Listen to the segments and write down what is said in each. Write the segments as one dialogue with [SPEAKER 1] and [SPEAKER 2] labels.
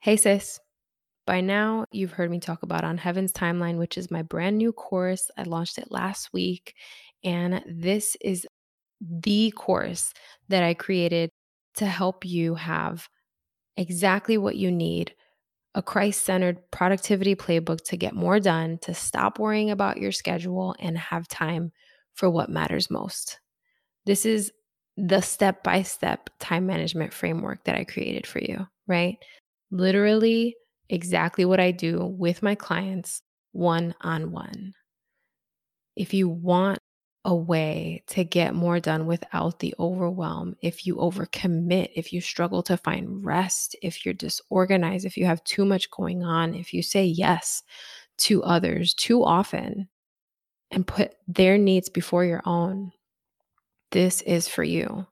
[SPEAKER 1] Hey, sis. By now, you've heard me talk about On Heaven's Timeline, which is my brand new course. I launched it last week, and this is the course that I created to help you have exactly what you need a Christ centered productivity playbook to get more done, to stop worrying about your schedule, and have time for what matters most. This is the step by step time management framework that I created for you, right? Literally, exactly what I do with my clients one on one. If you want a way to get more done without the overwhelm, if you overcommit, if you struggle to find rest, if you're disorganized, if you have too much going on, if you say yes to others too often and put their needs before your own, this is for you.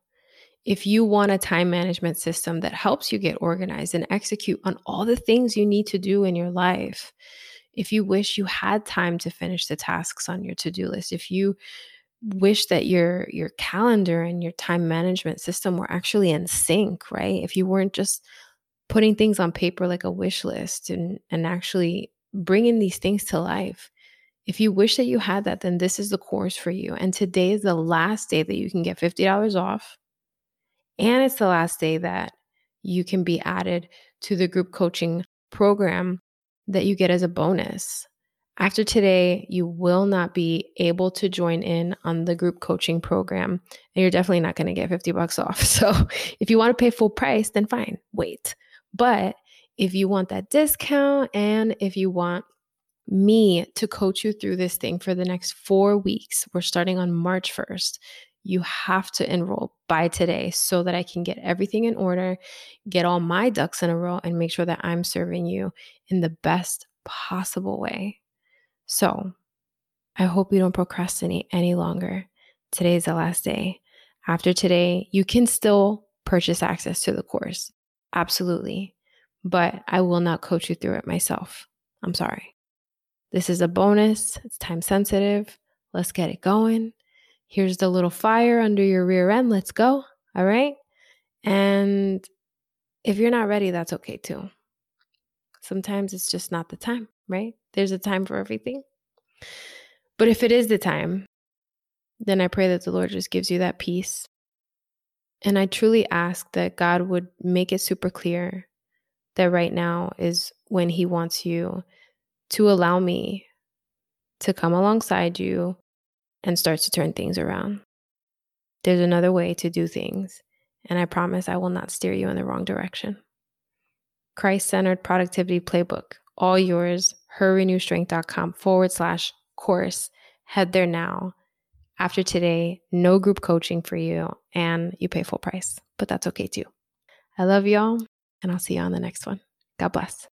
[SPEAKER 1] If you want a time management system that helps you get organized and execute on all the things you need to do in your life, if you wish you had time to finish the tasks on your to-do list, if you wish that your your calendar and your time management system were actually in sync, right? If you weren't just putting things on paper like a wish list and and actually bringing these things to life. If you wish that you had that, then this is the course for you. And today is the last day that you can get $50 off. And it's the last day that you can be added to the group coaching program that you get as a bonus. After today, you will not be able to join in on the group coaching program, and you're definitely not going to get 50 bucks off. So, if you want to pay full price, then fine, wait. But if you want that discount and if you want me to coach you through this thing for the next four weeks, we're starting on March 1st. You have to enroll by today so that I can get everything in order, get all my ducks in a row, and make sure that I'm serving you in the best possible way. So I hope you don't procrastinate any longer. Today is the last day. After today, you can still purchase access to the course. Absolutely. But I will not coach you through it myself. I'm sorry. This is a bonus, it's time sensitive. Let's get it going. Here's the little fire under your rear end. Let's go. All right. And if you're not ready, that's okay too. Sometimes it's just not the time, right? There's a time for everything. But if it is the time, then I pray that the Lord just gives you that peace. And I truly ask that God would make it super clear that right now is when He wants you to allow me to come alongside you and starts to turn things around. There's another way to do things, and I promise I will not steer you in the wrong direction. Christ centered productivity playbook, all yours, herrenewstrength.com forward slash course. Head there now. After today, no group coaching for you, and you pay full price, but that's okay too. I love y'all, and I'll see you on the next one. God bless.